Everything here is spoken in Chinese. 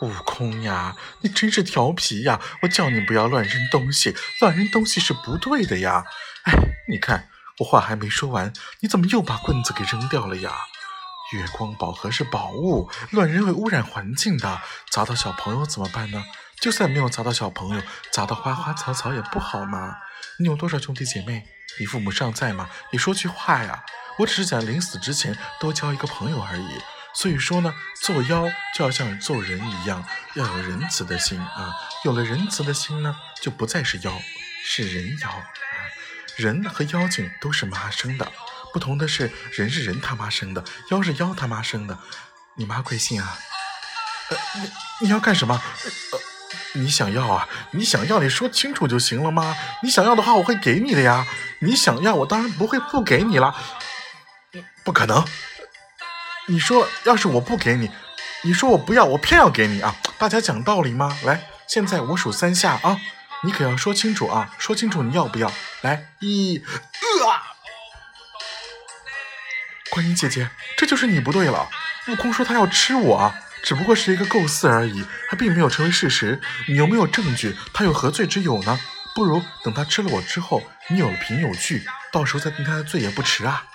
悟空呀，你真是调皮呀！我叫你不要乱扔东西，乱扔东西是不对的呀。哎，你看我话还没说完，你怎么又把棍子给扔掉了呀？月光宝盒是宝物，乱扔会污染环境的，砸到小朋友怎么办呢？就算没有砸到小朋友，砸到花花草草也不好嘛。你有多少兄弟姐妹？你父母尚在吗？你说句话呀！我只是想临死之前多交一个朋友而已。所以说呢，做妖就要像做人一样，要有仁慈的心啊。有了仁慈的心呢，就不再是妖，是人妖啊。人和妖精都是妈生的，不同的是，人是人他妈生的，妖是妖他妈生的。你妈贵姓啊？呃，你你要干什么？呃，你想要啊？你想要，你说清楚就行了吗？你想要的话，我会给你的呀。你想要，我当然不会不给你了。不可能。你说，要是我不给你，你说我不要，我偏要给你啊！大家讲道理吗？来，现在我数三下啊，你可要说清楚啊，说清楚你要不要？来，一，呃，观音姐姐，这就是你不对了。悟空说他要吃我，只不过是一个构思而已，还并没有成为事实。你有没有证据？他有何罪之有呢？不如等他吃了我之后，你有凭有据，到时候再定他的罪也不迟啊。